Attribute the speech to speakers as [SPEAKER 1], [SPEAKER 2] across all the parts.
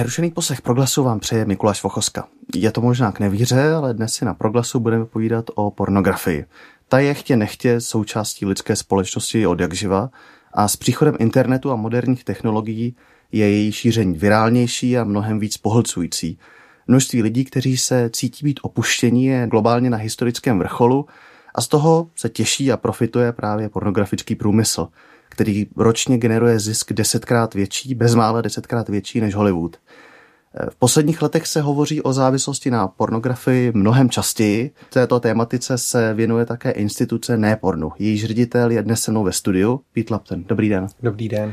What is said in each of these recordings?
[SPEAKER 1] Nerušený poslech Proglasu vám přeje Mikuláš Vochoska. Je to možná k nevíře, ale dnes si na Proglasu budeme povídat o pornografii. Ta je chtě nechtě součástí lidské společnosti od jak živa a s příchodem internetu a moderních technologií je její šíření virálnější a mnohem víc pohlcující. Množství lidí, kteří se cítí být opuštění, je globálně na historickém vrcholu a z toho se těší a profituje právě pornografický průmysl – který ročně generuje zisk desetkrát větší, bezmála desetkrát větší než Hollywood. V posledních letech se hovoří o závislosti na pornografii mnohem častěji. Této tématice se věnuje také instituce Nepornu. Jejíž ředitel je dnes se mnou ve studiu, Pete Lapton. Dobrý den.
[SPEAKER 2] Dobrý den.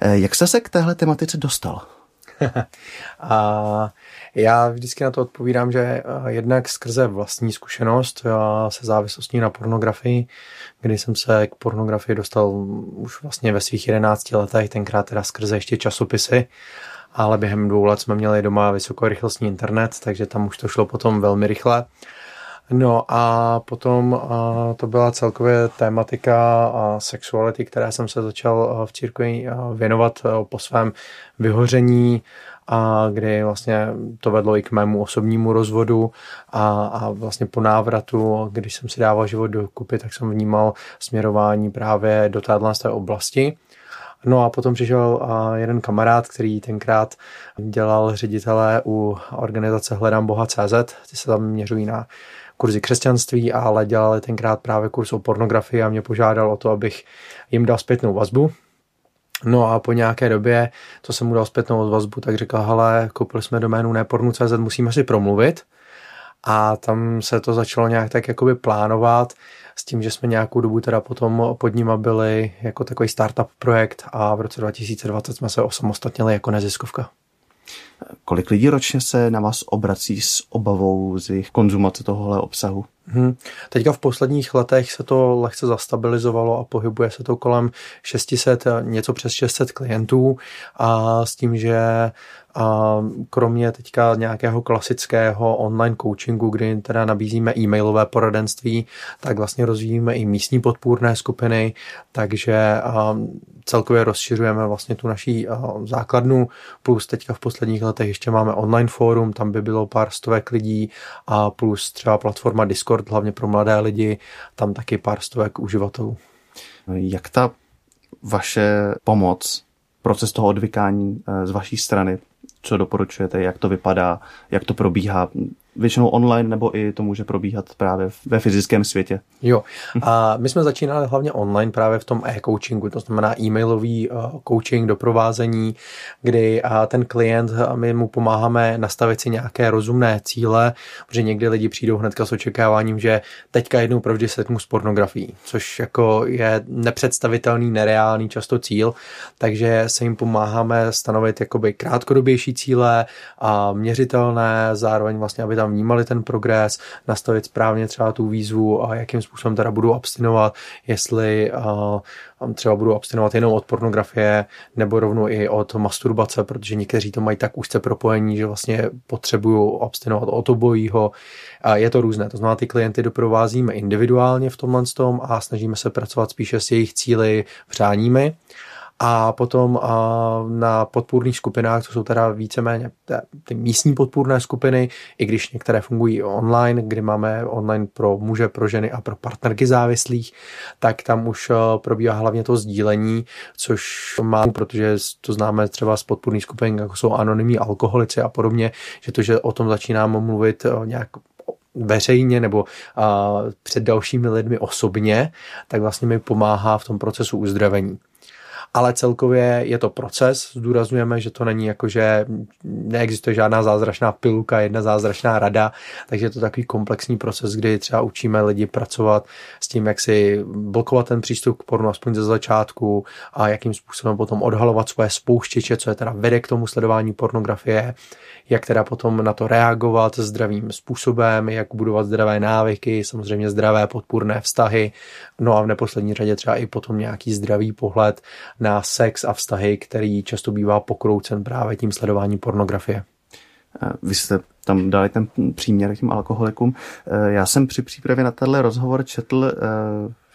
[SPEAKER 1] Jak jste se k téhle tematice dostal?
[SPEAKER 2] a já vždycky na to odpovídám, že eh, jednak skrze vlastní zkušenost se závislostí na pornografii, kdy jsem se k pornografii dostal už vlastně ve svých 11 letech, tenkrát teda skrze ještě časopisy, ale během dvou let jsme měli doma vysokorychlostní internet, takže tam už to šlo potom velmi rychle. No a potom a to byla celkově tématika a sexuality, které jsem se začal v církvi věnovat po svém vyhoření a kdy vlastně to vedlo i k mému osobnímu rozvodu a, a vlastně po návratu, když jsem si dával život do kupy, tak jsem vnímal směrování právě do téhle oblasti. No a potom přišel jeden kamarád, který tenkrát dělal ředitele u organizace Hledám Boha CZ, ty se tam měřují na kurzy křesťanství, ale dělali tenkrát právě kurz o pornografii a mě požádal o to, abych jim dal zpětnou vazbu. No a po nějaké době, co jsem mu dal zpětnou vazbu, tak říkal, hele, koupili jsme doménu nepornu.cz, musíme si promluvit. A tam se to začalo nějak tak jakoby plánovat s tím, že jsme nějakou dobu teda potom pod nima byli jako takový startup projekt a v roce 2020 jsme se osamostatnili jako neziskovka.
[SPEAKER 1] Kolik lidí ročně se na vás obrací s obavou z jejich konzumace tohohle obsahu?
[SPEAKER 2] Hmm. Teďka v posledních letech se to lehce zastabilizovalo a pohybuje se to kolem 600, něco přes 600 klientů a s tím, že a kromě teďka nějakého klasického online coachingu, kdy teda nabízíme e-mailové poradenství, tak vlastně rozvíjíme i místní podpůrné skupiny, takže celkově rozšiřujeme vlastně tu naší základnu, plus teďka v posledních letech ještě máme online fórum, tam by bylo pár stovek lidí a plus třeba platforma Discord, hlavně pro mladé lidi, tam taky pár stovek uživatelů.
[SPEAKER 1] Jak ta vaše pomoc, proces toho odvykání eh, z vaší strany co doporučujete, jak to vypadá, jak to probíhá většinou online, nebo i to může probíhat právě ve fyzickém světě.
[SPEAKER 2] Jo, a my jsme začínali hlavně online právě v tom e-coachingu, to znamená e-mailový uh, coaching, doprovázení, kdy ten klient, my mu pomáháme nastavit si nějaké rozumné cíle, protože někdy lidi přijdou hnedka s očekáváním, že teďka jednou provždy setmu s pornografií, což jako je nepředstavitelný, nereálný často cíl, takže se jim pomáháme stanovit jakoby krátkodobější cíle a měřitelné, zároveň vlastně, aby tam tam vnímali ten progres, nastavit správně třeba tu výzvu a jakým způsobem teda budou abstinovat, jestli uh, třeba budou abstinovat jenom od pornografie nebo rovnou i od masturbace, protože někteří to mají tak úzce propojení, že vlastně potřebují abstinovat od obojího. A je to různé, to znamená, ty klienty doprovázíme individuálně v tomhle tom a snažíme se pracovat spíše s jejich cíly, přáními a potom na podpůrných skupinách, to jsou teda víceméně ty místní podpůrné skupiny, i když některé fungují online, kdy máme online pro muže, pro ženy a pro partnerky závislých, tak tam už probíhá hlavně to sdílení, což má, protože to známe třeba z podpůrných skupin, jako jsou anonymní alkoholici a podobně, že to, že o tom začínám mluvit nějak veřejně nebo a, před dalšími lidmi osobně, tak vlastně mi pomáhá v tom procesu uzdravení ale celkově je to proces. Zdůrazňujeme, že to není jako, že neexistuje žádná zázračná pilka, jedna zázračná rada, takže je to takový komplexní proces, kdy třeba učíme lidi pracovat s tím, jak si blokovat ten přístup k pornu aspoň ze začátku a jakým způsobem potom odhalovat svoje spouštěče, co je teda vede k tomu sledování pornografie, jak teda potom na to reagovat zdravým způsobem, jak budovat zdravé návyky, samozřejmě zdravé podpůrné vztahy, no a v neposlední řadě třeba i potom nějaký zdravý pohled na sex a vztahy, který často bývá pokroucen právě tím sledováním pornografie.
[SPEAKER 1] Vy jste tam dali ten příměr k těm alkoholikům. Já jsem při přípravě na tenhle rozhovor četl eh,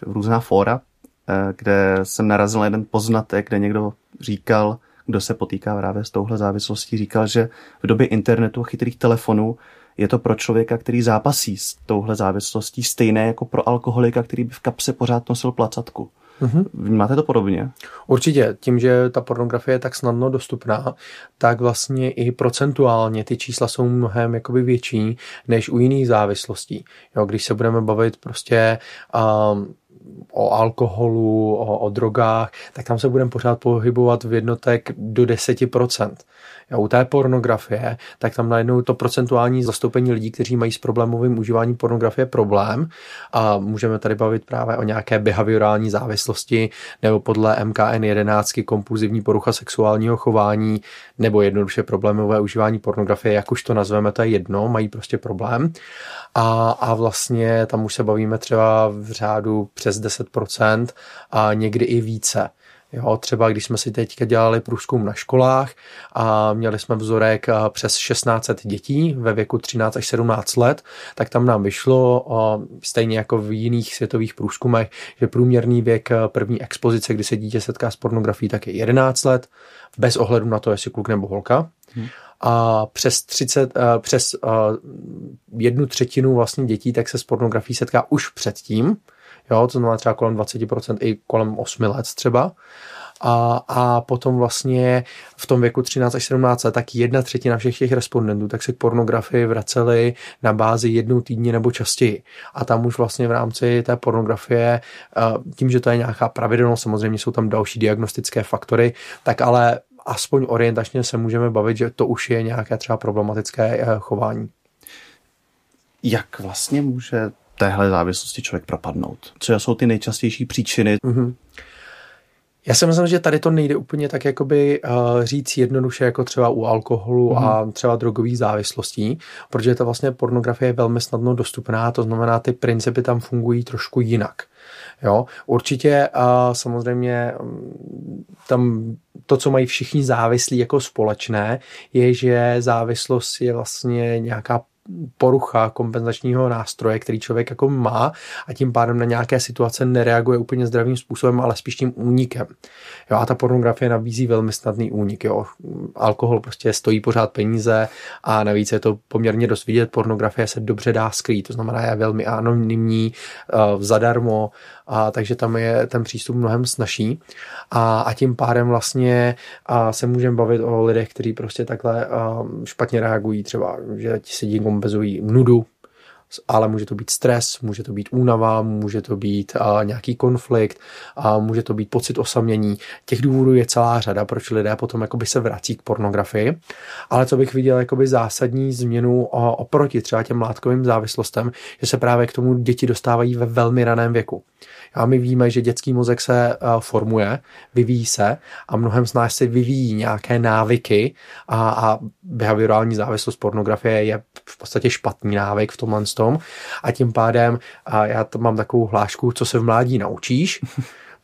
[SPEAKER 1] různá fóra, eh, kde jsem narazil na jeden poznatek, kde někdo říkal, kdo se potýká právě s touhle závislostí, říkal, že v době internetu a chytrých telefonů je to pro člověka, který zápasí s touhle závislostí, stejné jako pro alkoholika, který by v kapse pořád nosil placatku. Mm-hmm. Vnímáte to podobně?
[SPEAKER 2] Určitě. Tím, že ta pornografie je tak snadno dostupná, tak vlastně i procentuálně ty čísla jsou mnohem jakoby větší než u jiných závislostí. Jo, když se budeme bavit prostě um, o alkoholu, o, o drogách, tak tam se budeme pořád pohybovat v jednotek do 10% u té pornografie, tak tam najednou to procentuální zastoupení lidí, kteří mají s problémovým užíváním pornografie problém a můžeme tady bavit právě o nějaké behaviorální závislosti nebo podle MKN 11 kompulzivní porucha sexuálního chování nebo jednoduše problémové užívání pornografie, jak už to nazveme, to je jedno, mají prostě problém. A, a vlastně tam už se bavíme třeba v řádu přes 10% a někdy i více. Jo, třeba když jsme si teďka dělali průzkum na školách a měli jsme vzorek přes 1600 dětí ve věku 13 až 17 let, tak tam nám vyšlo, stejně jako v jiných světových průzkumech, že průměrný věk první expozice, kdy se dítě setká s pornografií, tak je 11 let, bez ohledu na to, jestli kluk nebo holka. Hmm. A přes 30, přes jednu třetinu vlastně dětí tak se s pornografií setká už předtím, jo, to znamená třeba kolem 20% i kolem 8 let třeba. A, a potom vlastně v tom věku 13 až 17 let, tak jedna třetina všech těch respondentů tak se k pornografii vraceli na bázi jednou týdně nebo častěji. A tam už vlastně v rámci té pornografie, tím, že to je nějaká pravidelnost, samozřejmě jsou tam další diagnostické faktory, tak ale aspoň orientačně se můžeme bavit, že to už je nějaké třeba problematické eh, chování.
[SPEAKER 1] Jak vlastně může téhle závislosti člověk propadnout? Co jsou ty nejčastější příčiny? Mm-hmm.
[SPEAKER 2] Já si myslím, že tady to nejde úplně tak jakoby uh, říct jednoduše jako třeba u alkoholu mm. a třeba drogových závislostí, protože ta vlastně pornografie je velmi snadno dostupná, to znamená, ty principy tam fungují trošku jinak. Jo, určitě a samozřejmě mm, tam to, co mají všichni závislí jako společné, je, že závislost je vlastně nějaká porucha kompenzačního nástroje, který člověk jako má a tím pádem na nějaké situace nereaguje úplně zdravým způsobem, ale spíš tím únikem. Jo, a ta pornografie nabízí velmi snadný únik. Jo. Alkohol prostě stojí pořád peníze a navíc je to poměrně dost vidět. Pornografie se dobře dá skrýt, to znamená je velmi anonymní, uh, zadarmo, a takže tam je ten přístup mnohem snažší. A, a tím pádem vlastně a se můžeme bavit o lidech, kteří prostě takhle a, špatně reagují, třeba, že ti si kompenzují nudu, ale může to být stres, může to být únava, může to být a, nějaký konflikt, a může to být pocit osamění. Těch důvodů je celá řada, proč lidé potom jakoby se vrací k pornografii. Ale co bych viděl jakoby zásadní změnu o, oproti třeba těm látkovým závislostem, že se právě k tomu děti dostávají ve velmi raném věku. A my víme, že dětský mozek se formuje, vyvíjí se a mnohem z nás se vyvíjí nějaké návyky a, a behaviorální závislost pornografie je v podstatě špatný návyk v tomhle tom. A tím pádem a já to mám takovou hlášku, co se v mládí naučíš,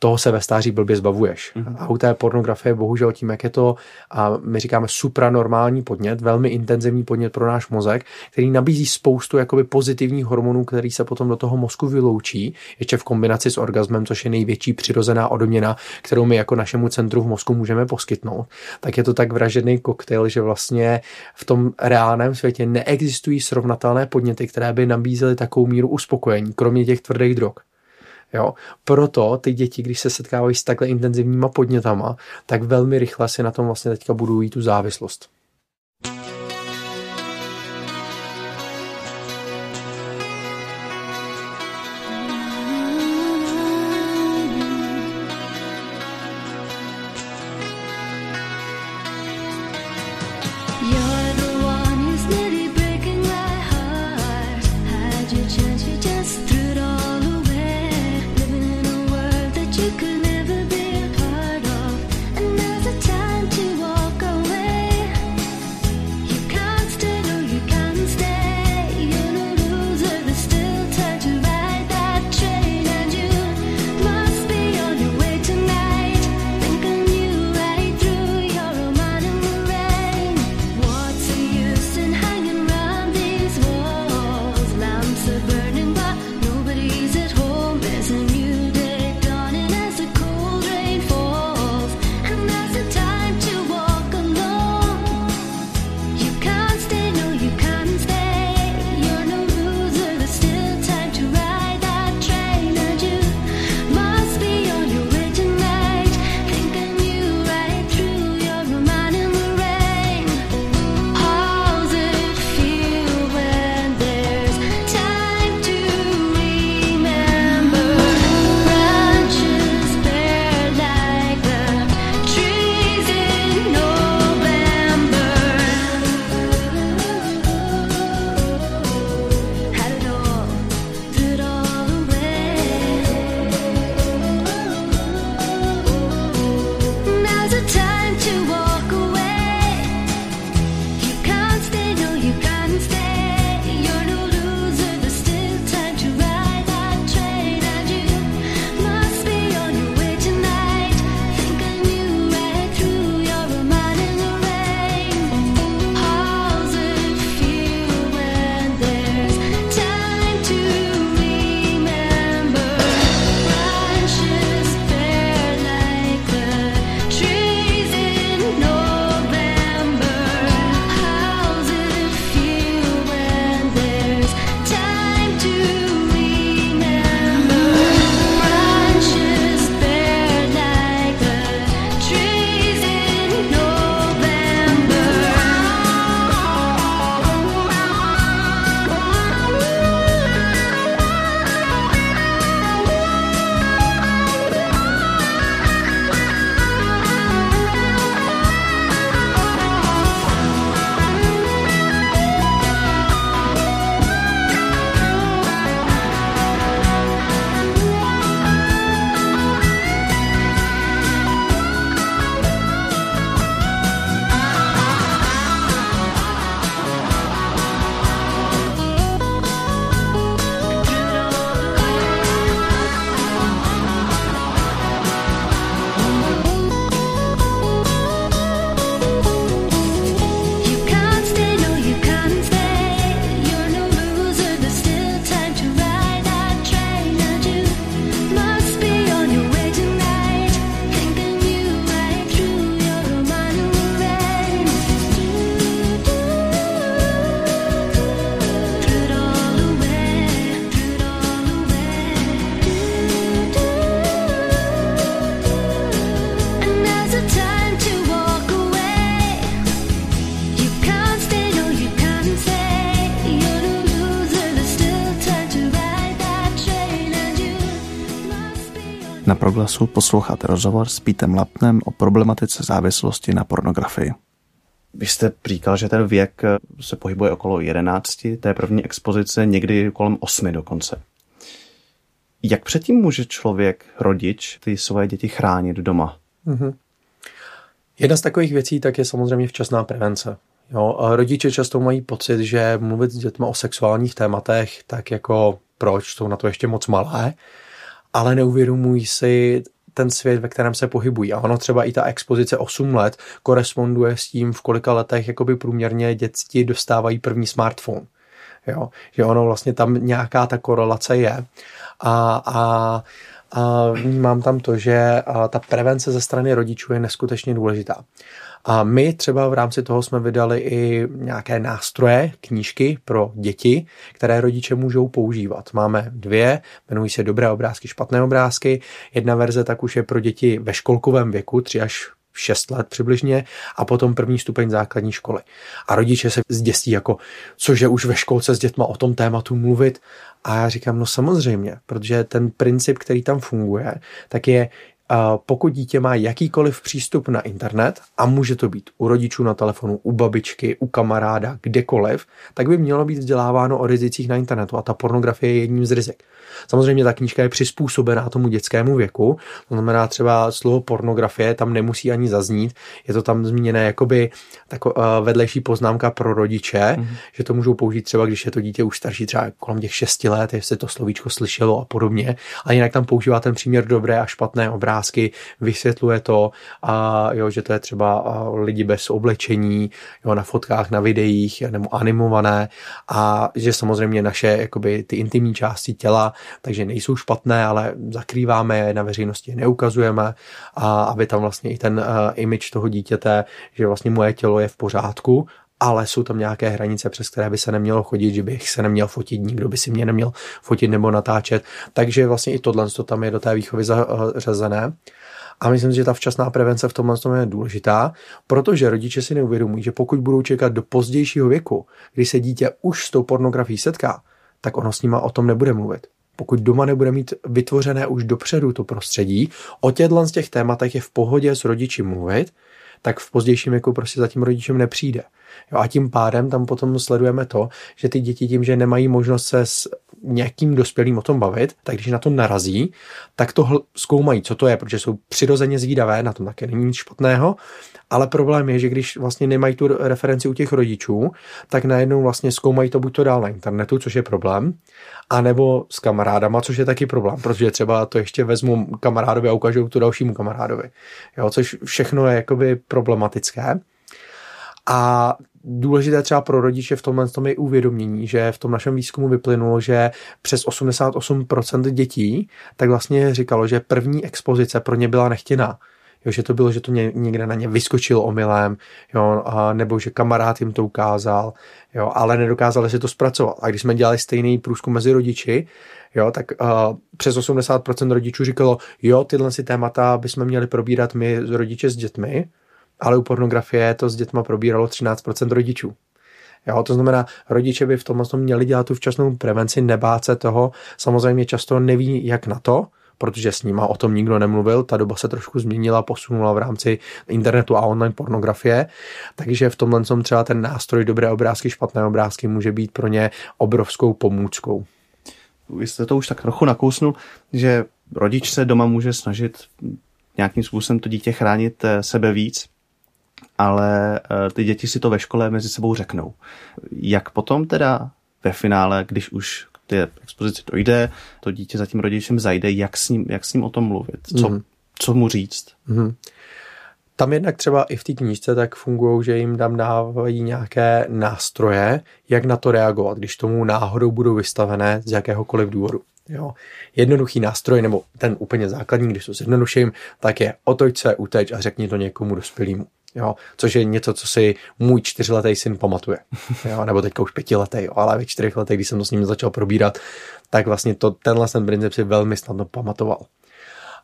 [SPEAKER 2] toho se ve stáří blbě zbavuješ. Mm-hmm. A u té pornografie, bohužel tím, jak je to, a my říkáme supranormální podnět, velmi intenzivní podnět pro náš mozek, který nabízí spoustu jakoby pozitivních hormonů, který se potom do toho mozku vyloučí, ještě v kombinaci s orgasmem, což je největší přirozená odměna, kterou my jako našemu centru v mozku můžeme poskytnout. Tak je to tak vražený koktejl, že vlastně v tom reálném světě neexistují srovnatelné podněty, které by nabízely takovou míru uspokojení, kromě těch tvrdých drog. Jo? Proto ty děti, když se setkávají s takhle intenzivníma podnětama, tak velmi rychle si na tom vlastně teďka budují tu závislost.
[SPEAKER 1] Na proglasu posloucháte rozhovor s Pítem Lapnem o problematice závislosti na pornografii. Vy jste říkal, že ten věk se pohybuje okolo 11, té první expozice někdy kolem 8 dokonce. Jak předtím může člověk, rodič, ty své děti chránit doma? Mm-hmm.
[SPEAKER 2] Jedna z takových věcí tak je samozřejmě včasná prevence. Jo, a rodiče často mají pocit, že mluvit s dětmi o sexuálních tématech, tak jako proč, jsou na to ještě moc malé, ale neuvědomují si ten svět, ve kterém se pohybují. A ono třeba i ta expozice 8 let koresponduje s tím, v kolika letech jakoby průměrně děti dostávají první smartphone. Jo? Že ono vlastně tam nějaká ta korelace je. A, a a vnímám tam to, že ta prevence ze strany rodičů je neskutečně důležitá. A my třeba v rámci toho jsme vydali i nějaké nástroje, knížky pro děti, které rodiče můžou používat. Máme dvě, jmenují se Dobré obrázky, špatné obrázky. Jedna verze tak už je pro děti ve školkovém věku, 3 až 6 let přibližně a potom první stupeň základní školy. A rodiče se zděstí jako, cože už ve školce s dětma o tom tématu mluvit. A já říkám, no samozřejmě, protože ten princip, který tam funguje, tak je pokud dítě má jakýkoliv přístup na internet, a může to být u rodičů na telefonu, u babičky, u kamaráda, kdekoliv, tak by mělo být vzděláváno o rizicích na internetu. A ta pornografie je jedním z rizik. Samozřejmě ta knížka je přizpůsobená tomu dětskému věku, to znamená třeba slovo pornografie tam nemusí ani zaznít, je to tam zmíněné jakoby tako, uh, vedlejší poznámka pro rodiče, mm-hmm. že to můžou použít třeba, když je to dítě už starší, třeba kolem těch 6 let, jestli to slovíčko slyšelo a podobně, a jinak tam používá ten příměr dobré a špatné obrázky, vysvětluje to, a jo, že to je třeba lidi bez oblečení, jo, na fotkách, na videích nebo animované a že samozřejmě naše jakoby ty intimní části těla takže nejsou špatné, ale zakrýváme je, na veřejnosti je neukazujeme a aby tam vlastně i ten image toho dítěte, že vlastně moje tělo je v pořádku, ale jsou tam nějaké hranice, přes které by se nemělo chodit, že bych se neměl fotit, nikdo by si mě neměl fotit nebo natáčet. Takže vlastně i tohle to tam je do té výchovy zařazené. A myslím, že ta včasná prevence v tomhle tom je důležitá, protože rodiče si neuvědomují, že pokud budou čekat do pozdějšího věku, kdy se dítě už s tou pornografií setká, tak ono s nima o tom nebude mluvit pokud doma nebude mít vytvořené už dopředu to prostředí, o těchto z těch tématech je v pohodě s rodiči mluvit, tak v pozdějším věku prostě za tím rodičem nepřijde. Jo, a tím pádem tam potom sledujeme to, že ty děti tím, že nemají možnost se s nějakým dospělým o tom bavit, tak když na to narazí, tak to zkoumají, co to je, protože jsou přirozeně zvídavé, na tom také není nic špatného, ale problém je, že když vlastně nemají tu referenci u těch rodičů, tak najednou vlastně zkoumají to buď to dál na internetu, což je problém, anebo s kamarádama, což je taky problém, protože třeba to ještě vezmu kamarádovi a ukážu to dalšímu kamarádovi. Jo, což všechno je jakoby problematické. A důležité třeba pro rodiče v tomhle tom je uvědomění, že v tom našem výzkumu vyplynulo, že přes 88% dětí tak vlastně říkalo, že první expozice pro ně byla nechtěná. Jo, že to bylo, že to ně, někde na ně vyskočilo omylem, jo, a, nebo že kamarád jim to ukázal, jo, ale nedokázali si to zpracovat. A když jsme dělali stejný průzkum mezi rodiči, jo, tak uh, přes 80% rodičů říkalo, jo, tyhle si témata bychom měli probírat my rodiče s dětmi, ale u pornografie to s dětma probíralo 13% rodičů. Jo, to znamená, rodiče by v tomhle měli dělat tu včasnou prevenci, nebát se toho. Samozřejmě často neví, jak na to, protože s nima o tom nikdo nemluvil. Ta doba se trošku změnila, posunula v rámci internetu a online pornografie, takže v tomhle som třeba ten nástroj dobré obrázky, špatné obrázky může být pro ně obrovskou pomůckou.
[SPEAKER 1] Vy jste to už tak trochu nakousnul, že rodič se doma může snažit nějakým způsobem to dítě chránit eh, sebe víc, ale eh, ty děti si to ve škole mezi sebou řeknou. Jak potom teda ve finále, když už k té expozici dojde, to dítě za tím rodičem zajde, jak s ním, jak s ním o tom mluvit, co, mm. co mu říct? Mm.
[SPEAKER 2] Tam jednak třeba i v té knížce tak fungují, že jim tam dávají nějaké nástroje, jak na to reagovat, když tomu náhodou budou vystavené z jakéhokoliv důvodu. Jo. Jednoduchý nástroj, nebo ten úplně základní, když to zjednoduším, tak je otoč se, uteč a řekni to někomu dospělému. Jo, což je něco, co si můj čtyřletý syn pamatuje. Jo, nebo teďka už pětiletý, jo, ale ve čtyřech letech, když jsem to s ním začal probírat, tak vlastně to, tenhle ten princip si velmi snadno pamatoval.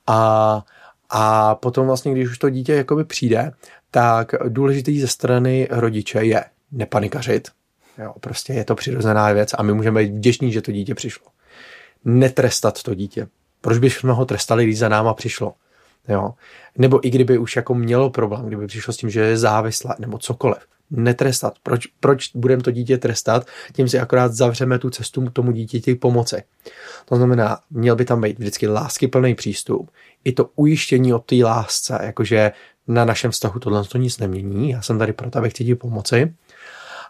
[SPEAKER 2] A, a potom vlastně, když už to dítě jakoby přijde, tak důležitý ze strany rodiče je nepanikařit. Jo, prostě je to přirozená věc a my můžeme být vděční, že to dítě přišlo. Netrestat to dítě Proč bychom ho trestali, když za náma přišlo? Jo? Nebo i kdyby už jako mělo problém, kdyby přišlo s tím, že je závislé nebo cokoliv. Netrestat. Proč, proč budeme to dítě trestat? Tím si akorát zavřeme tu cestu tomu dítěti pomoci. To znamená, měl by tam být vždycky láskyplný přístup. I to ujištění o té lásce, jakože na našem vztahu tohle to nic nemění, já jsem tady proto, abych ti pomoci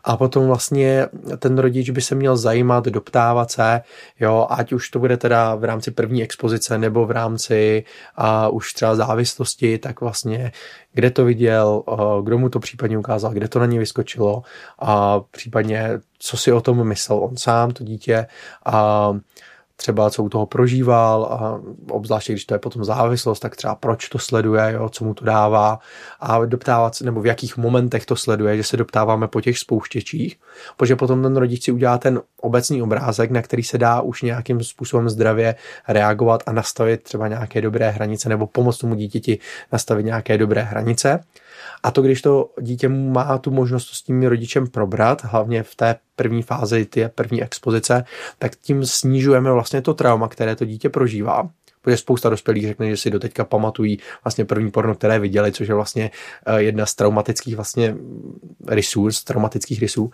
[SPEAKER 2] a potom vlastně ten rodič by se měl zajímat, doptávat se, jo, ať už to bude teda v rámci první expozice nebo v rámci a už třeba závislosti, tak vlastně kde to viděl, kdo mu to případně ukázal, kde to na něj vyskočilo a případně co si o tom myslel on sám, to dítě. A třeba co u toho prožíval a obzvláště když to je potom závislost, tak třeba proč to sleduje, jo, co mu to dává a doptávat se, nebo v jakých momentech to sleduje, že se doptáváme po těch spouštěčích, protože potom ten rodič si udělá ten obecný obrázek, na který se dá už nějakým způsobem zdravě reagovat a nastavit třeba nějaké dobré hranice nebo pomoct tomu dítěti nastavit nějaké dobré hranice. A to, když to dítě má tu možnost s tím rodičem probrat, hlavně v té první fázi, ty první expozice, tak tím snižujeme vlastně to trauma, které to dítě prožívá. Protože spousta dospělých řekne, že si doteďka pamatují vlastně první porno, které viděli, což je vlastně eh, jedna z traumatických vlastně rysů, z traumatických rysů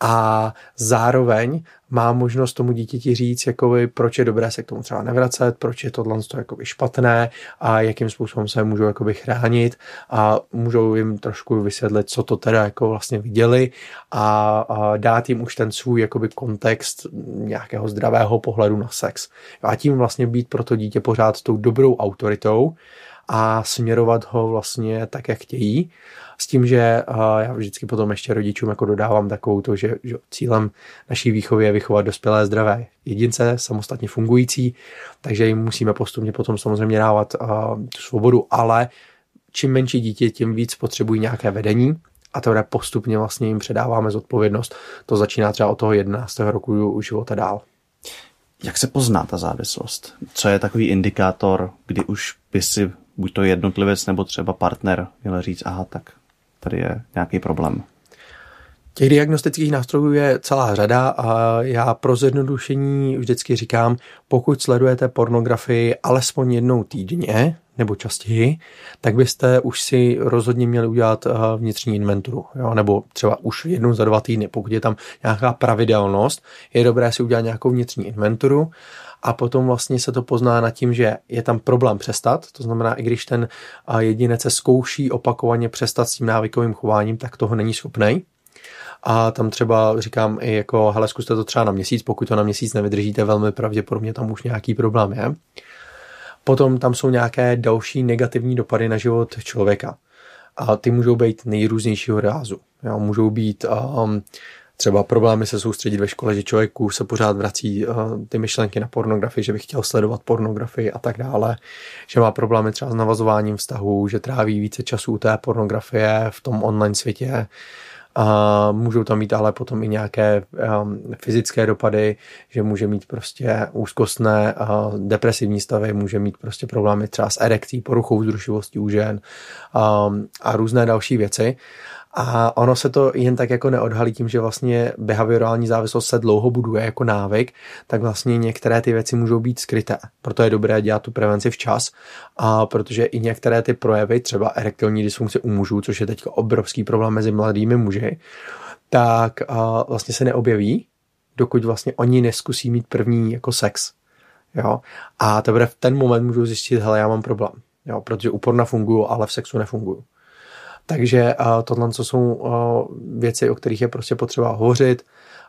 [SPEAKER 2] a zároveň má možnost tomu dítěti říct, jakoby, proč je dobré se k tomu třeba nevracet, proč je tohle jakoby špatné a jakým způsobem se můžou jakoby chránit a můžou jim trošku vysvětlit, co to teda jako vlastně viděli a, a dát jim už ten svůj jakoby kontext nějakého zdravého pohledu na sex. A tím vlastně být pro to dítě pořád tou dobrou autoritou a směrovat ho vlastně tak, jak chtějí s tím, že já vždycky potom ještě rodičům jako dodávám takovou to, že, že cílem naší výchovy je vychovat dospělé zdravé jedince, samostatně fungující, takže jim musíme postupně potom samozřejmě dávat tu svobodu, ale čím menší dítě, tím víc potřebují nějaké vedení a to postupně vlastně jim předáváme zodpovědnost. To začíná třeba od toho 11. roku života dál.
[SPEAKER 1] Jak se pozná ta závislost? Co je takový indikátor, kdy už by si buď to jednotlivec nebo třeba partner měl říct, aha, tak tady je nějaký problém.
[SPEAKER 2] Těch diagnostických nástrojů je celá řada a já pro zjednodušení vždycky říkám, pokud sledujete pornografii alespoň jednou týdně nebo častěji, tak byste už si rozhodně měli udělat eh, vnitřní inventuru, jo? nebo třeba už jednou za dva týdny, pokud je tam nějaká pravidelnost, je dobré si udělat nějakou vnitřní inventuru a potom vlastně se to pozná na tím, že je tam problém přestat, to znamená, i když ten jedinec se zkouší opakovaně přestat s tím návykovým chováním, tak toho není schopný. A tam třeba říkám i jako, hele, zkuste to třeba na měsíc, pokud to na měsíc nevydržíte, velmi pravděpodobně tam už nějaký problém je. Potom tam jsou nějaké další negativní dopady na život člověka. A ty můžou být nejrůznějšího rázu. Jo, můžou být um, třeba problémy se soustředit ve škole, že člověk už se pořád vrací uh, ty myšlenky na pornografii, že by chtěl sledovat pornografii a tak dále, že má problémy třeba s navazováním vztahu, že tráví více času u té pornografie v tom online světě, a můžou tam mít ale potom i nějaké um, fyzické dopady, že může mít prostě úzkostné uh, depresivní stavy, může mít prostě problémy třeba s erekcí, poruchou vzrušivosti u žen um, a různé další věci. A ono se to jen tak jako neodhalí tím, že vlastně behaviorální závislost se dlouho buduje jako návyk, tak vlastně některé ty věci můžou být skryté. Proto je dobré dělat tu prevenci včas, a protože i některé ty projevy, třeba erektilní dysfunkce u mužů, což je teď obrovský problém mezi mladými muži, tak vlastně se neobjeví, dokud vlastně oni neskusí mít první jako sex. Jo? A teprve v ten moment můžu zjistit, hele, já mám problém. Jo? Protože úporna fungují, ale v sexu nefungují. Takže uh, tohle co jsou uh, věci, o kterých je prostě potřeba hovořit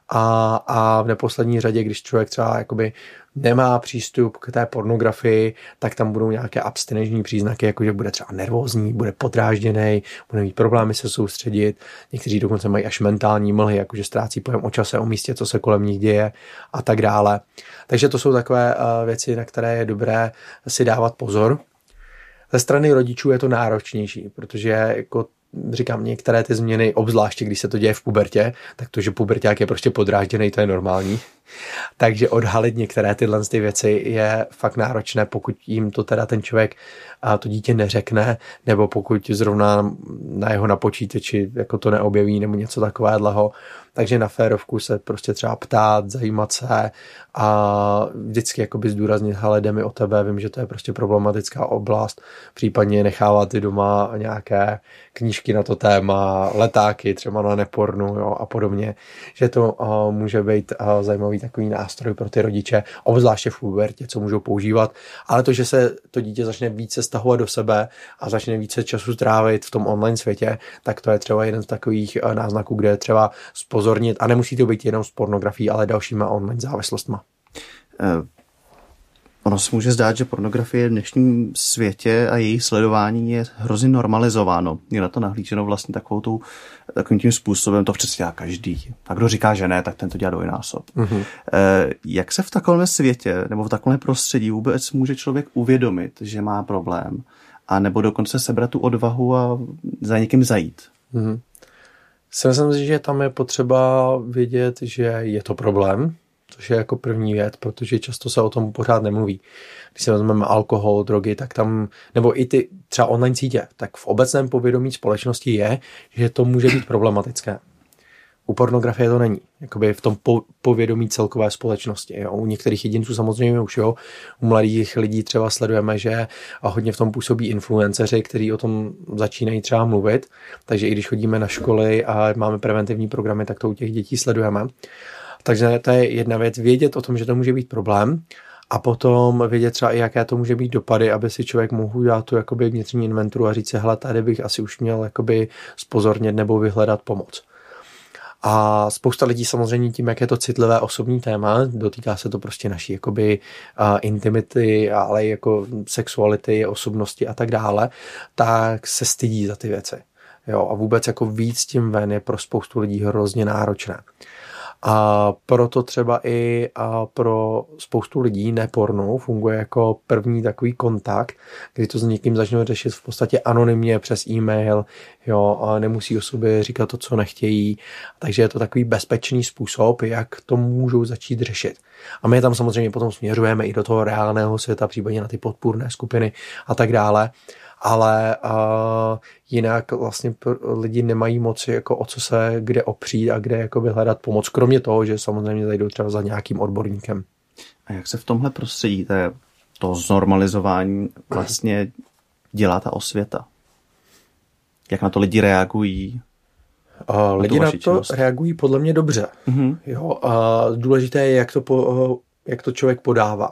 [SPEAKER 2] a, a v neposlední řadě, když člověk třeba jakoby nemá přístup k té pornografii, tak tam budou nějaké abstinenční příznaky, jako že bude třeba nervózní, bude podrážděný, bude mít problémy se soustředit, někteří dokonce mají až mentální mlhy, jakože ztrácí pojem o čase, o místě, co se kolem nich děje a tak dále. Takže to jsou takové uh, věci, na které je dobré si dávat pozor. Ze strany rodičů je to náročnější, protože jako říkám, některé ty změny, obzvláště když se to děje v pubertě, tak to, že puberták je prostě podrážděný, to je normální. Takže odhalit některé tyhle ty věci je fakt náročné, pokud jim to teda ten člověk a to dítě neřekne, nebo pokud zrovna na jeho na počítači jako to neobjeví nebo něco takového, takže na férovku se prostě třeba ptát, zajímat se a vždycky jakoby zdůraznit, hele, jde mi o tebe, vím, že to je prostě problematická oblast, případně nechávat ty doma nějaké knížky na to téma, letáky třeba na nepornu jo, a podobně, že to uh, může být uh, zajímavý takový nástroj pro ty rodiče, obzvláště v pubertě, co můžou používat, ale to, že se to dítě začne více stahovat do sebe a začne více času trávit v tom online světě, tak to je třeba jeden z takových uh, náznaků, kde je třeba spozornit a nemusí to být jenom s pornografií, ale dalšíma online závislostma. Uh
[SPEAKER 1] Ono se může zdát, že pornografie v dnešním světě a její sledování je hrozně normalizováno. Je na to nahlíženo vlastně takovou tou, takovým tím způsobem, to přece dělá každý. A kdo říká, že ne, tak ten to dělá dvojnásob. Mm-hmm. E, jak se v takovém světě nebo v takovém prostředí vůbec může člověk uvědomit, že má problém? A nebo dokonce sebrat tu odvahu a za někým zajít? Mm-hmm.
[SPEAKER 2] Si myslím, že tam je potřeba vědět, že je to problém, což je jako první věc, protože často se o tom pořád nemluví. Když se vezmeme alkohol, drogy, tak tam, nebo i ty třeba online sítě, tak v obecném povědomí společnosti je, že to může být problematické. U pornografie to není, jakoby v tom po, povědomí celkové společnosti. Jo. U některých jedinců samozřejmě už jo, u mladých lidí třeba sledujeme, že a hodně v tom působí influenceři, kteří o tom začínají třeba mluvit, takže i když chodíme na školy a máme preventivní programy, tak to u těch dětí sledujeme. Takže to je jedna věc, vědět o tom, že to může být problém a potom vědět třeba i, jaké to může být dopady, aby si člověk mohl udělat tu jakoby vnitřní inventuru a říct si, hele, tady bych asi už měl jakoby spozornět nebo vyhledat pomoc. A spousta lidí samozřejmě tím, jak je to citlivé osobní téma, dotýká se to prostě naší jakoby uh, intimity, ale i jako sexuality, osobnosti a tak dále, tak se stydí za ty věci. Jo, a vůbec jako víc tím ven je pro spoustu lidí hrozně náročné. A proto třeba i a pro spoustu lidí nepornou funguje jako první takový kontakt, kdy to s někým začnou řešit v podstatě anonymně přes e-mail, jo, a nemusí o sobě říkat to, co nechtějí. Takže je to takový bezpečný způsob, jak to můžou začít řešit. A my tam samozřejmě potom směřujeme i do toho reálného světa, případně na ty podpůrné skupiny a tak dále ale uh, jinak vlastně lidi nemají moc jako o co se kde opřít a kde jako vyhledat pomoc, kromě toho, že samozřejmě zajdou třeba za nějakým odborníkem.
[SPEAKER 1] A jak se v tomhle prostředí, to, to znormalizování vlastně dělá ta osvěta? Jak na to lidi reagují?
[SPEAKER 2] Uh, lidi na to činnost? reagují podle mě dobře. Mm-hmm. Jo, a důležité je, jak to, po, jak to člověk podává.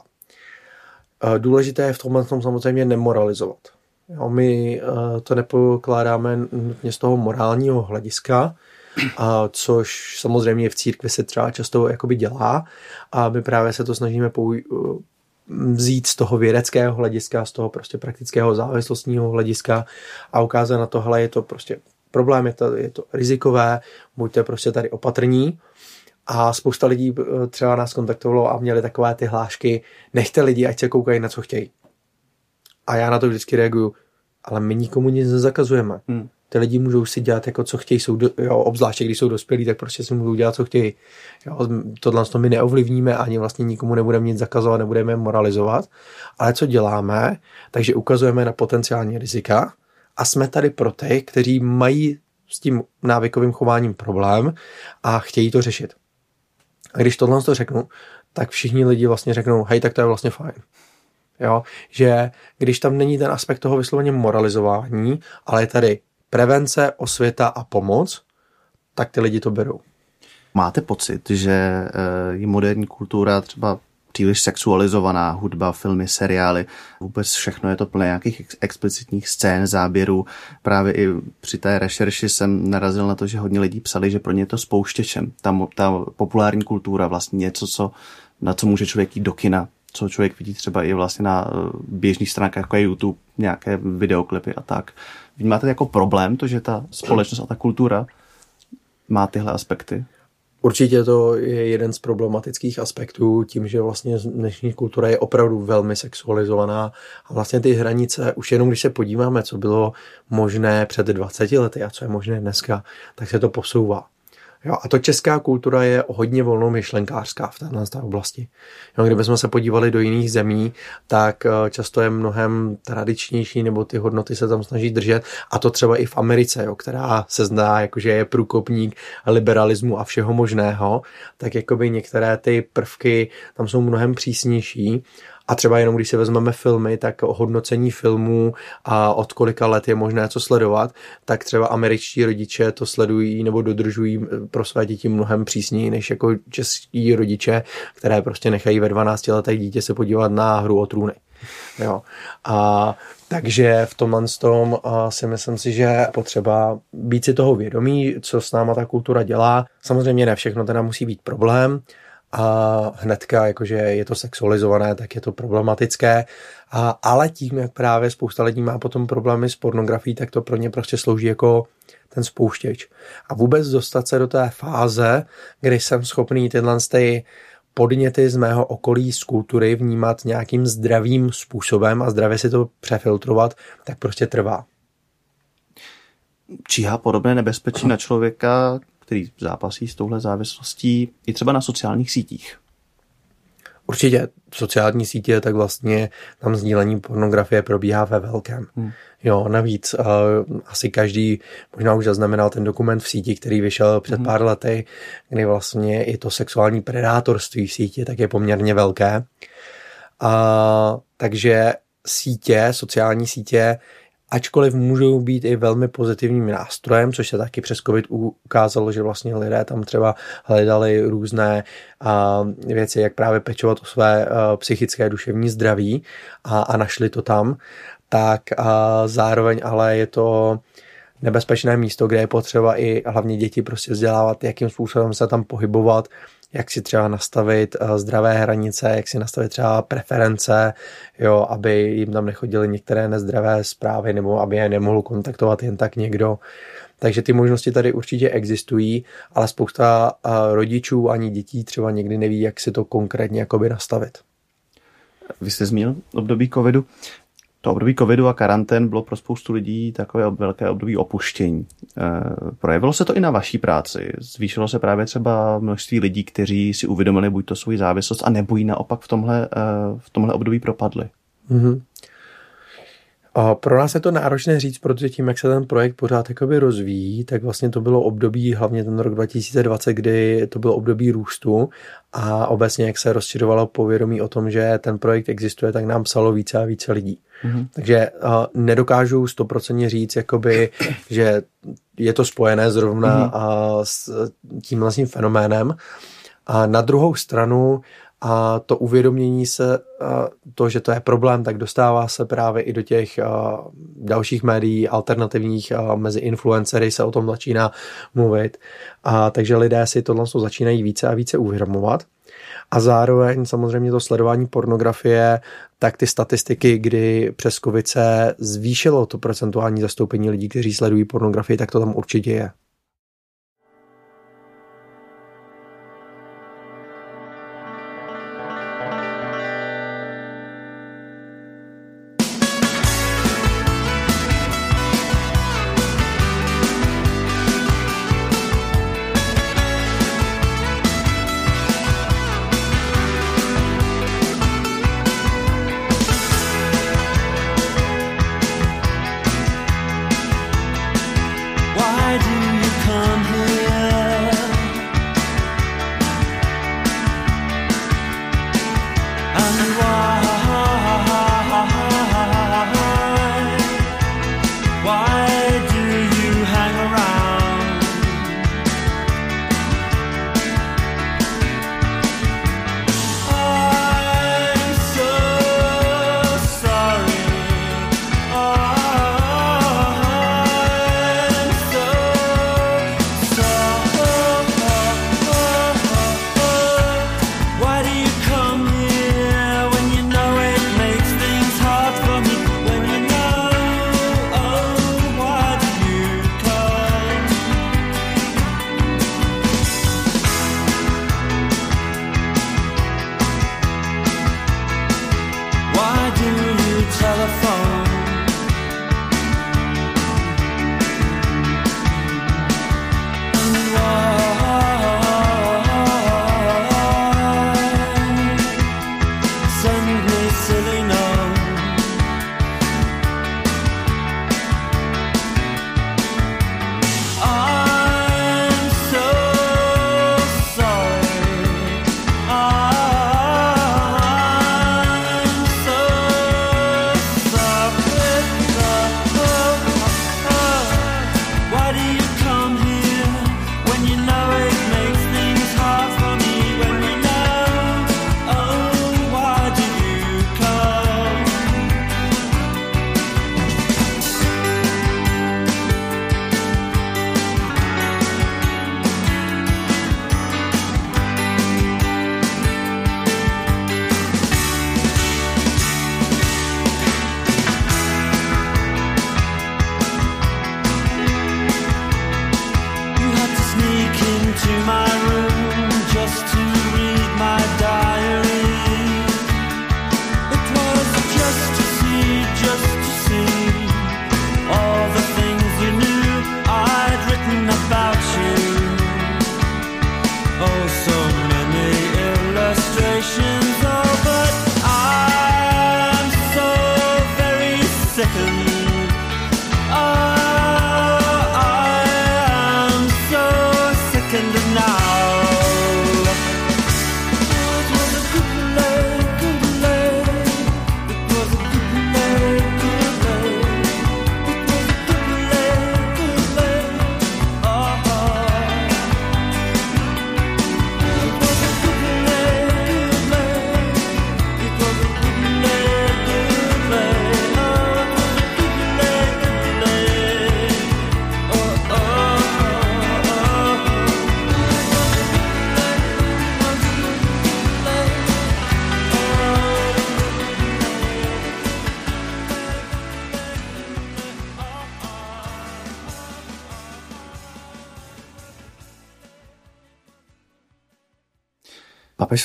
[SPEAKER 2] Důležité je v tomhle tom samozřejmě nemoralizovat. Jo, my uh, to nepokládáme nutně z toho morálního hlediska, a což samozřejmě v církvi se třeba často jakoby dělá a my právě se to snažíme pou, vzít z toho vědeckého hlediska, z toho prostě praktického závislostního hlediska a ukázat na to, hele, je to prostě problém, je to, je to rizikové, buďte prostě tady opatrní. A spousta lidí eh, třeba nás kontaktovalo a měli takové ty hlášky, nechte lidi, ať se koukají na co chtějí. A já na to vždycky reaguju, ale my nikomu nic nezakazujeme. Hmm. Ty lidi můžou si dělat jako co chtějí, jsou do, jo, obzvláště když jsou dospělí, tak prostě si můžou dělat co chtějí. Jo, tohle to my neovlivníme, ani vlastně nikomu nebudeme nic zakazovat, nebudeme moralizovat, ale co děláme, takže ukazujeme na potenciální rizika a jsme tady pro ty, kteří mají s tím návykovým chováním problém a chtějí to řešit. A když tohle to řeknu, tak všichni lidi vlastně řeknou, hej, tak to je vlastně fajn. Jo? Že když tam není ten aspekt toho vysloveně moralizování, ale je tady prevence, osvěta a pomoc, tak ty lidi to berou.
[SPEAKER 1] Máte pocit, že eh, je moderní kultura třeba příliš sexualizovaná hudba, filmy, seriály, vůbec všechno je to plné nějakých explicitních scén, záběrů. Právě i při té rešerši jsem narazil na to, že hodně lidí psali, že pro ně je to spouštěčem. Ta, ta populární kultura vlastně něco, co, na co může člověk jít do kina, co člověk vidí třeba i vlastně na eh, běžných stránkách, jako je YouTube, nějaké videoklipy a tak. Vnímáte jako problém to, že ta společnost a ta kultura má tyhle aspekty?
[SPEAKER 2] Určitě to je jeden z problematických aspektů, tím, že vlastně dnešní kultura je opravdu velmi sexualizovaná a vlastně ty hranice, už jenom když se podíváme, co bylo možné před 20 lety a co je možné dneska, tak se to posouvá. Jo, a to česká kultura je hodně volnou myšlenkářská v téhle oblasti. Jo, kdybychom se podívali do jiných zemí, tak eh, často je mnohem tradičnější, nebo ty hodnoty se tam snaží držet. A to třeba i v Americe, jo, která se zná, jakože je průkopník liberalismu a všeho možného, tak jakoby některé ty prvky tam jsou mnohem přísnější a třeba jenom když si vezmeme filmy, tak hodnocení filmů a od kolika let je možné co sledovat, tak třeba američtí rodiče to sledují nebo dodržují pro své děti mnohem přísněji než jako český rodiče, které prostě nechají ve 12 letech dítě se podívat na hru o trůny. Jo. A takže v tomhle tom si myslím si, že potřeba být si toho vědomí, co s náma ta kultura dělá. Samozřejmě ne všechno teda musí být problém, a hnedka, jakože je to sexualizované, tak je to problematické. A, ale tím, jak právě spousta lidí má potom problémy s pornografií, tak to pro ně prostě slouží jako ten spouštěč. A vůbec dostat se do té fáze, kdy jsem schopný tyhle ty podněty z mého okolí, z kultury vnímat nějakým zdravým způsobem a zdravě si to přefiltrovat, tak prostě trvá.
[SPEAKER 1] Číhá podobné nebezpečí na člověka, který zápasí s touhle závislostí i třeba na sociálních sítích.
[SPEAKER 2] Určitě sociální sítě, tak vlastně tam sdílení pornografie probíhá ve velkém. Hmm. Jo, navíc uh, asi každý možná už zaznamenal ten dokument v síti, který vyšel před hmm. pár lety, kdy vlastně i to sexuální predátorství v síti tak je poměrně velké. A, takže sítě, sociální sítě ačkoliv můžou být i velmi pozitivním nástrojem, což se taky přes COVID ukázalo, že vlastně lidé tam třeba hledali různé uh, věci, jak právě pečovat o své uh, psychické duševní zdraví a, a našli to tam, tak uh, zároveň ale je to nebezpečné místo, kde je potřeba i hlavně děti prostě vzdělávat, jakým způsobem se tam pohybovat, jak si třeba nastavit eh, zdravé hranice, jak si nastavit třeba preference, jo, aby jim tam nechodily některé nezdravé zprávy nebo aby je nemohl kontaktovat jen tak někdo. Takže ty možnosti tady určitě existují, ale spousta eh, rodičů ani dětí třeba někdy neví, jak si to konkrétně jakoby nastavit.
[SPEAKER 1] Vy jste zmínil období covidu to období covidu a karantén bylo pro spoustu lidí takové velké období opuštění. E, projevilo se to i na vaší práci? Zvýšilo se právě třeba množství lidí, kteří si uvědomili buď to svou závislost a nebo ji naopak v tomhle, e, v tomhle období propadli? Mm-hmm.
[SPEAKER 2] Pro nás je to náročné říct, protože tím, jak se ten projekt pořád jakoby rozvíjí, tak vlastně to bylo období, hlavně ten rok 2020, kdy to bylo období růstu a obecně, jak se rozšiřovalo povědomí o tom, že ten projekt existuje, tak nám psalo více a více lidí. Mm-hmm. Takže uh, nedokážu stoprocentně říct, jakoby, že je to spojené zrovna mm-hmm. uh, s tím vlastním fenoménem. A na druhou stranu a to uvědomění se, to, že to je problém, tak dostává se právě i do těch dalších médií alternativních, mezi influencery se o tom začíná mluvit. A takže lidé si tohle začínají více a více uvědomovat. A zároveň samozřejmě to sledování pornografie, tak ty statistiky, kdy přes COVID se zvýšilo to procentuální zastoupení lidí, kteří sledují pornografii, tak to tam určitě je.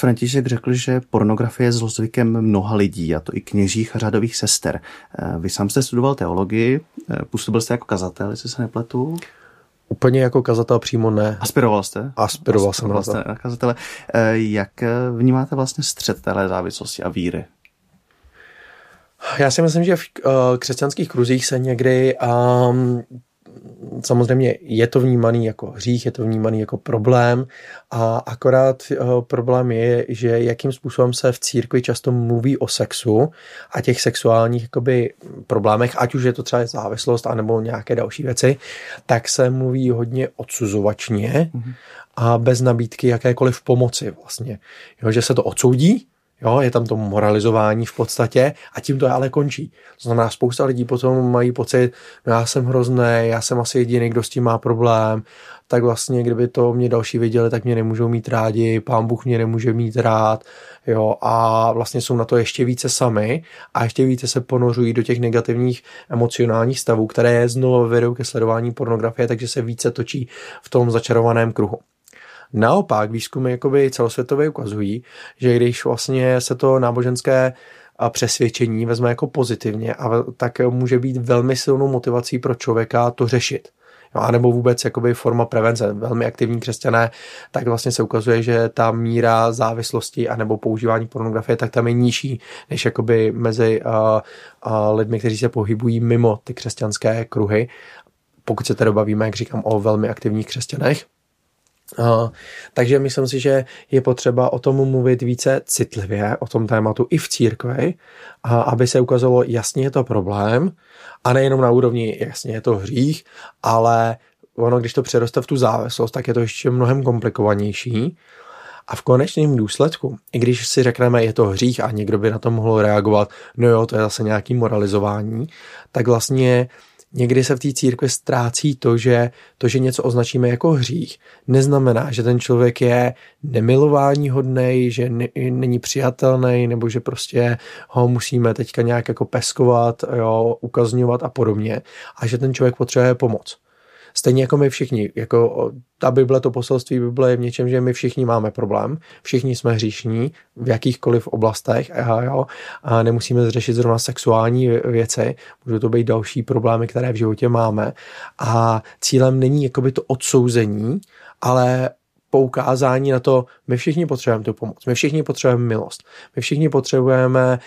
[SPEAKER 1] Papež František řekl, že pornografie je zlozvykem mnoha lidí, a to i kněžích a řadových sester. Eh, vy sám jste studoval teologii, eh, působil jste jako kazatel, jestli se nepletu?
[SPEAKER 2] Úplně jako kazatel přímo ne.
[SPEAKER 1] Aspiroval jste?
[SPEAKER 2] Aspiroval, jsem na
[SPEAKER 1] to. Na kazatele. Eh, jak vnímáte vlastně střed téhle závislosti a víry?
[SPEAKER 2] Já si myslím, že v křesťanských kruzích se někdy um, samozřejmě je to vnímaný jako hřích, je to vnímaný jako problém a akorát uh, problém je, že jakým způsobem se v církvi často mluví o sexu a těch sexuálních jakoby, problémech, ať už je to třeba závislost anebo nějaké další věci, tak se mluví hodně odsuzovačně mm-hmm. a bez nabídky jakékoliv pomoci vlastně. Jo, že se to odsoudí, Jo, je tam to moralizování v podstatě a tím to ale končí. To znamená, spousta lidí potom mají pocit, no já jsem hrozný, já jsem asi jediný, kdo s tím má problém, tak vlastně, kdyby to mě další viděli, tak mě nemůžou mít rádi, pán Bůh mě nemůže mít rád, jo, a vlastně jsou na to ještě více sami a ještě více se ponořují do těch negativních emocionálních stavů, které znovu vedou ke sledování pornografie, takže se více točí v tom začarovaném kruhu. Naopak výzkumy jakoby celosvětově ukazují, že když vlastně se to náboženské přesvědčení vezme jako pozitivně, a tak může být velmi silnou motivací pro člověka to řešit. Jo, a nebo vůbec jakoby forma prevence. Velmi aktivní křesťané, tak vlastně se ukazuje, že ta míra závislosti a nebo používání pornografie, tak tam je nižší, než jakoby mezi uh, uh, lidmi, kteří se pohybují mimo ty křesťanské kruhy. Pokud se tedy bavíme, jak říkám, o velmi aktivních křesťanech. Uh, takže myslím si, že je potřeba o tom mluvit více citlivě, o tom tématu i v církvi, aby se ukázalo, jasně je to problém, a nejenom na úrovni, jasně je to hřích, ale ono, když to přeroste v tu závislost, tak je to ještě mnohem komplikovanější. A v konečném důsledku, i když si řekneme, je to hřích a někdo by na to mohl reagovat, no jo, to je zase nějaký moralizování, tak vlastně někdy se v té církvi ztrácí to, že to, že něco označíme jako hřích, neznamená, že ten člověk je nemilování hodnej, že ne, není přijatelný, nebo že prostě ho musíme teďka nějak jako peskovat, jo, ukazňovat a podobně, a že ten člověk potřebuje pomoc. Stejně jako my všichni, jako ta Bible, to poselství Bible je v něčem, že my všichni máme problém, všichni jsme hříšní v jakýchkoliv oblastech a, jo, a nemusíme řešit zrovna sexuální věci, můžou to být další problémy, které v životě máme. A cílem není jakoby to odsouzení, ale poukázání na to, my všichni potřebujeme tu pomoc, my všichni potřebujeme milost, my všichni potřebujeme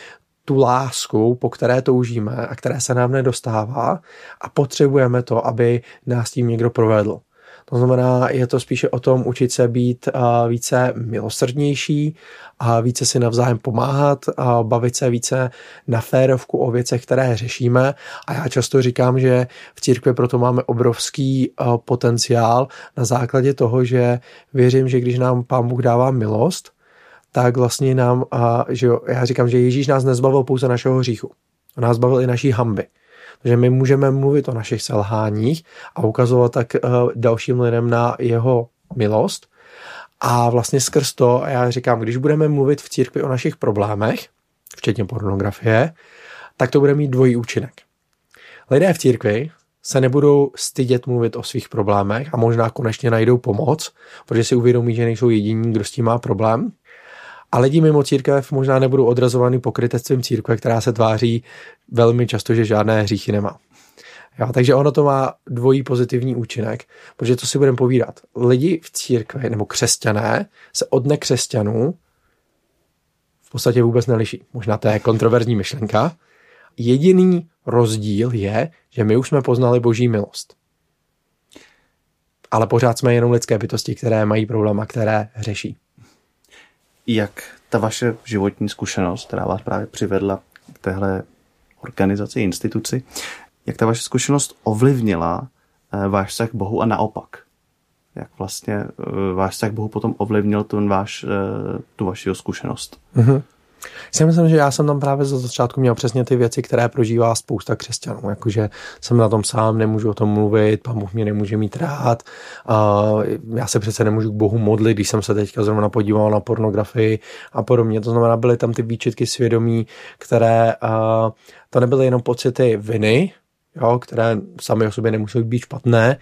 [SPEAKER 2] tu lásku, po které toužíme a které se nám nedostává a potřebujeme to, aby nás tím někdo provedl. To znamená, je to spíše o tom učit se být více milosrdnější a více si navzájem pomáhat a bavit se více na férovku o věcech, které řešíme. A já často říkám, že v církvi proto máme obrovský potenciál na základě toho, že věřím, že když nám Pán Bůh dává milost, tak vlastně nám, a, že jo, já říkám, že Ježíš nás nezbavil pouze našeho hříchu. On nás bavil i naší hamby. Takže my můžeme mluvit o našich selháních a ukazovat tak uh, dalším lidem na jeho milost. A vlastně skrz to, já říkám, když budeme mluvit v církvi o našich problémech, včetně pornografie, tak to bude mít dvojí účinek. Lidé v církvi se nebudou stydět mluvit o svých problémech a možná konečně najdou pomoc, protože si uvědomí, že nejsou jediní, kdo s tím má problém. A lidi mimo církev možná nebudou odrazovaný pokrytectvím církve, která se tváří velmi často, že žádné hříchy nemá. Jo, takže ono to má dvojí pozitivní účinek, protože to si budeme povídat. Lidi v církvi nebo křesťané se od nekřesťanů v podstatě vůbec neliší. Možná to je kontroverzní myšlenka. Jediný rozdíl je, že my už jsme poznali boží milost. Ale pořád jsme jenom lidské bytosti, které mají problém a které řeší.
[SPEAKER 1] Jak ta vaše životní zkušenost, která vás právě přivedla k téhle organizaci, instituci, jak ta vaše zkušenost ovlivnila eh, váš vztah k Bohu a naopak? Jak vlastně eh, váš vztah k Bohu potom ovlivnil ten váš, eh, tu vaši zkušenost? Mm-hmm.
[SPEAKER 2] Já myslím, že já jsem tam právě za začátku měl přesně ty věci, které prožívá spousta křesťanů. Jakože jsem na tom sám, nemůžu o tom mluvit, pán Bůh mě nemůže mít rád. Uh, já se přece nemůžu k Bohu modlit, když jsem se teďka zrovna podíval na pornografii a podobně. To znamená, byly tam ty výčitky svědomí, které uh, to nebyly jenom pocity viny, jo, které sami o sobě nemusí být špatné,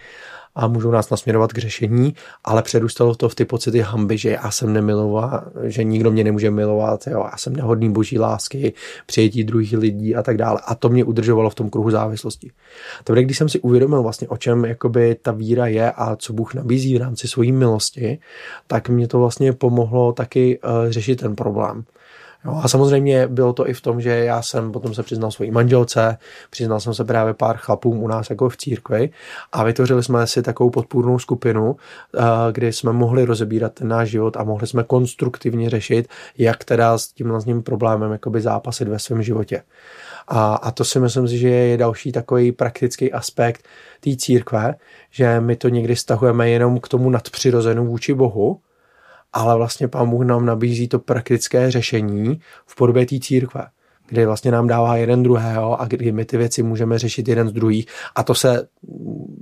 [SPEAKER 2] a můžou nás nasměrovat k řešení, ale předůstalo to v ty pocity hamby, že já jsem nemiloval, že nikdo mě nemůže milovat, jo, já jsem nehodný boží lásky, přijetí druhých lidí a tak dále. A to mě udržovalo v tom kruhu závislosti. To když jsem si uvědomil vlastně, o čem jakoby ta víra je a co Bůh nabízí v rámci svojí milosti, tak mě to vlastně pomohlo taky uh, řešit ten problém. Jo, a samozřejmě bylo to i v tom, že já jsem potom se přiznal svojí manželce, přiznal jsem se právě pár chlapům u nás jako v církvi a vytvořili jsme si takovou podpůrnou skupinu, eh, kdy jsme mohli rozebírat ten náš život a mohli jsme konstruktivně řešit, jak teda s tím tím problémem jakoby zápasit ve svém životě. A, a to si myslím, že je další takový praktický aspekt té církve, že my to někdy stahujeme jenom k tomu nadpřirozenu vůči Bohu, ale vlastně pán Bůh nám nabízí to praktické řešení v podobě té církve, kdy vlastně nám dává jeden druhého a kdy my ty věci můžeme řešit jeden z druhých. A to se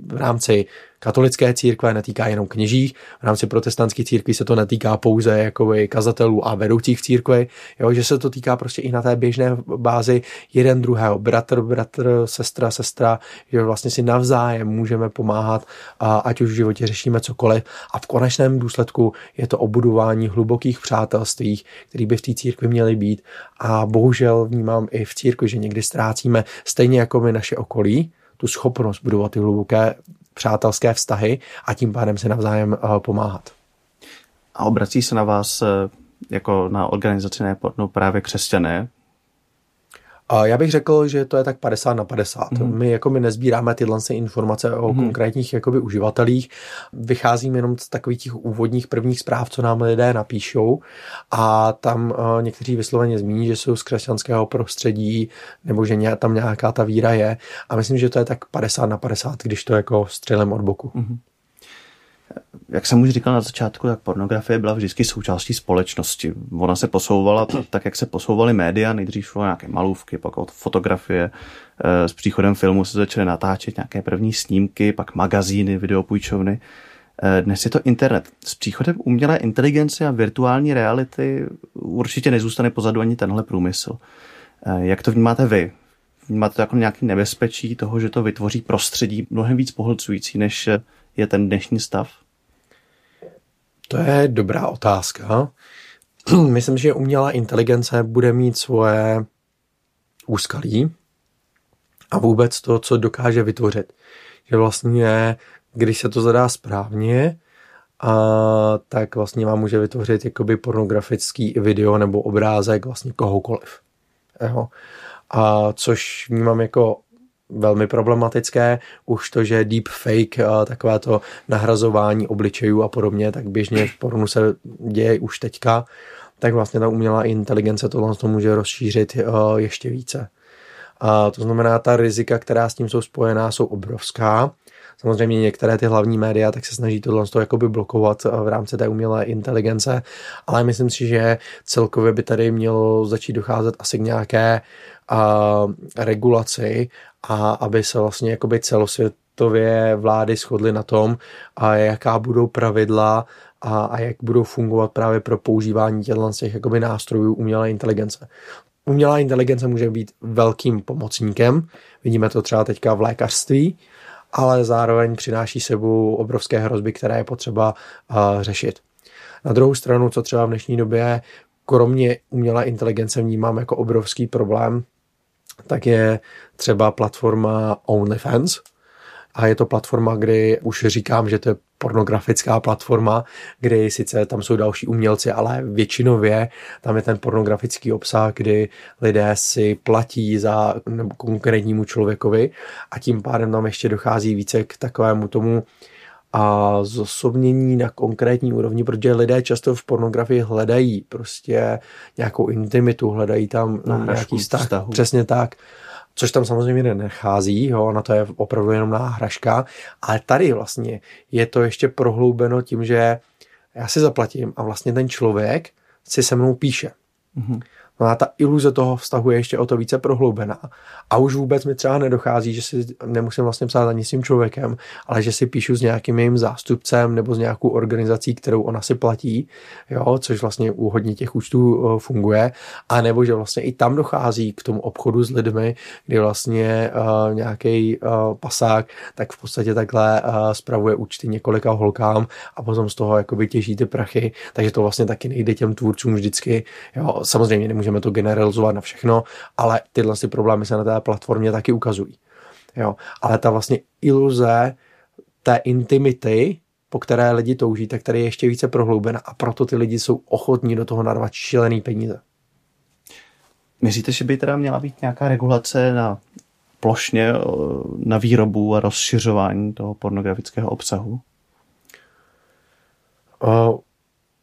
[SPEAKER 2] v rámci katolické církve netýká jenom kněží, v rámci protestantské církve se to netýká pouze jakoby kazatelů a vedoucích v církvi, jo, že se to týká prostě i na té běžné bázi jeden druhého, bratr, bratr, sestra, sestra, že vlastně si navzájem můžeme pomáhat, a ať už v životě řešíme cokoliv. A v konečném důsledku je to obudování hlubokých přátelství, které by v té církvi měly být. A bohužel vnímám i v církvi, že někdy ztrácíme stejně jako my naše okolí, tu schopnost budovat ty hluboké přátelské vztahy a tím pádem se navzájem eh, pomáhat.
[SPEAKER 1] A obrací se na vás eh, jako na organizaci nepornou právě křesťané,
[SPEAKER 2] já bych řekl, že to je tak 50 na 50. Mm. My jako my nezbíráme tyhle informace o mm. konkrétních jakoby uživatelích, vycházíme jenom z takových těch úvodních prvních zpráv, co nám lidé napíšou a tam uh, někteří vysloveně zmíní, že jsou z křesťanského prostředí nebo že ně, tam nějaká ta víra je a myslím, že to je tak 50 na 50, když to jako střelem od boku. Mm
[SPEAKER 1] jak jsem už říkal na začátku, tak pornografie byla vždycky součástí společnosti. Ona se posouvala tak, jak se posouvaly média, nejdřív šlo nějaké malůvky, pak fotografie. Eh, s příchodem filmu se začaly natáčet nějaké první snímky, pak magazíny, videopůjčovny. Eh, dnes je to internet. S příchodem umělé inteligence a virtuální reality určitě nezůstane pozadu ani tenhle průmysl. Eh, jak to vnímáte vy? Vnímáte to jako nějaký nebezpečí toho, že to vytvoří prostředí mnohem víc pohlcující, než je ten dnešní stav?
[SPEAKER 2] To je dobrá otázka. Myslím, že umělá inteligence bude mít svoje úskalí a vůbec to, co dokáže vytvořit. Že vlastně, když se to zadá správně, a tak vlastně vám může vytvořit jakoby pornografický video nebo obrázek vlastně kohokoliv. Jo. A což vnímám jako velmi problematické. Už to, že deepfake, takové to nahrazování obličejů a podobně, tak běžně v pornu se děje už teďka, tak vlastně ta umělá inteligence tohle to může rozšířit ještě více. A to znamená, ta rizika, která s tím jsou spojená, jsou obrovská. Samozřejmě některé ty hlavní média tak se snaží tohle to jakoby blokovat v rámci té umělé inteligence, ale myslím si, že celkově by tady mělo začít docházet asi k nějaké uh, regulaci a aby se vlastně jakoby celosvětově vlády shodly na tom, a jaká budou pravidla a, a jak budou fungovat právě pro používání těchto těch jakoby nástrojů umělé inteligence. Umělá inteligence může být velkým pomocníkem, vidíme to třeba teďka v lékařství, ale zároveň přináší sebou obrovské hrozby, které je potřeba uh, řešit. Na druhou stranu, co třeba v dnešní době kromě umělé inteligence vnímám jako obrovský problém, tak je třeba platforma OnlyFans. A je to platforma, kdy už říkám, že to je pornografická platforma, kdy sice tam jsou další umělci, ale většinově tam je ten pornografický obsah, kdy lidé si platí za konkrétnímu člověkovi a tím pádem tam ještě dochází více k takovému tomu a zosobnění na konkrétní úrovni, protože lidé často v pornografii hledají prostě nějakou intimitu, hledají tam na nějaký vztah, vztahu. přesně tak což tam samozřejmě nenechází, jo, na to je opravdu jenom náhražka, ale tady vlastně je to ještě prohloubeno tím, že já si zaplatím a vlastně ten člověk si se mnou píše. Mm-hmm. No a ta iluze toho vztahu je ještě o to více prohloubená. A už vůbec mi třeba nedochází, že si nemusím vlastně psát ani s tím člověkem, ale že si píšu s nějakým jejím zástupcem nebo s nějakou organizací, kterou ona si platí, jo, což vlastně u hodně těch účtů eh, funguje. A nebo že vlastně i tam dochází k tomu obchodu s lidmi, kdy vlastně uh, nějaký uh, pasák tak v podstatě takhle uh, spravuje účty několika holkám a potom z toho jakoby těží ty prachy, takže to vlastně taky nejde těm tvůrcům vždycky. Jo, samozřejmě nemůže nemůžeme to generalizovat na všechno, ale tyhle si problémy se na té platformě taky ukazují. Jo. Ale ta vlastně iluze té intimity, po které lidi touží, tak tady je ještě více prohloubena a proto ty lidi jsou ochotní do toho narvat šílený peníze.
[SPEAKER 3] Myslíte, že by teda měla být nějaká regulace na plošně na výrobu a rozšiřování toho pornografického obsahu?
[SPEAKER 2] Uh,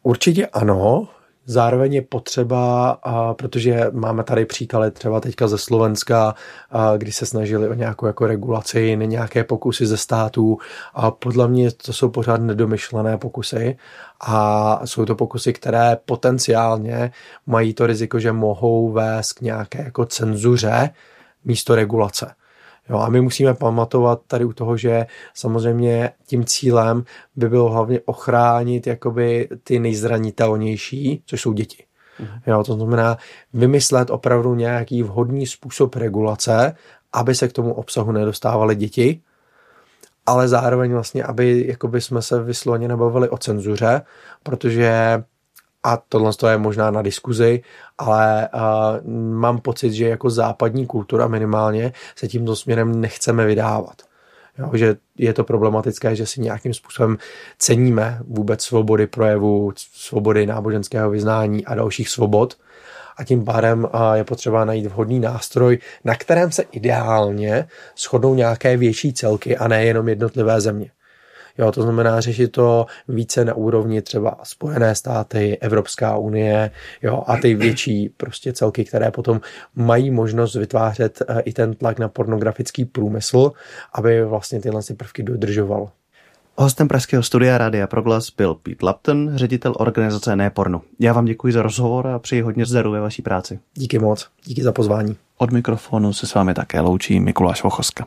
[SPEAKER 2] určitě ano. Zároveň je potřeba, a protože máme tady příklady třeba teďka ze Slovenska, a kdy se snažili o nějakou jako regulaci, nějaké pokusy ze států a podle mě to jsou pořád nedomyšlené pokusy a jsou to pokusy, které potenciálně mají to riziko, že mohou vést k nějaké jako cenzuře místo regulace. Jo, a my musíme pamatovat tady u toho, že samozřejmě tím cílem by bylo hlavně ochránit jakoby ty nejzranitelnější, což jsou děti. Mhm. Jo, to znamená vymyslet opravdu nějaký vhodný způsob regulace, aby se k tomu obsahu nedostávaly děti, ale zároveň vlastně, aby jakoby jsme se vysloveně nebavili o cenzuře, protože a tohle je možná na diskuzi, ale uh, mám pocit, že jako západní kultura minimálně se tímto směrem nechceme vydávat. Jo, že je to problematické, že si nějakým způsobem ceníme vůbec svobody projevu, svobody náboženského vyznání a dalších svobod. A tím pádem je potřeba najít vhodný nástroj, na kterém se ideálně shodnou nějaké větší celky a ne jenom jednotlivé země. Jo, to znamená řešit to více na úrovni třeba Spojené státy, Evropská unie, jo, a ty větší prostě celky, které potom mají možnost vytvářet eh, i ten tlak na pornografický průmysl, aby vlastně tyhle prvky dodržoval.
[SPEAKER 3] Hostem Pražského studia Rádia Proglas byl Pete Lapton, ředitel organizace Neporno. Já vám děkuji za rozhovor a přeji hodně zdaru ve vaší práci.
[SPEAKER 2] Díky moc, díky za pozvání.
[SPEAKER 3] Od mikrofonu se s vámi také loučí Mikuláš Vochoska.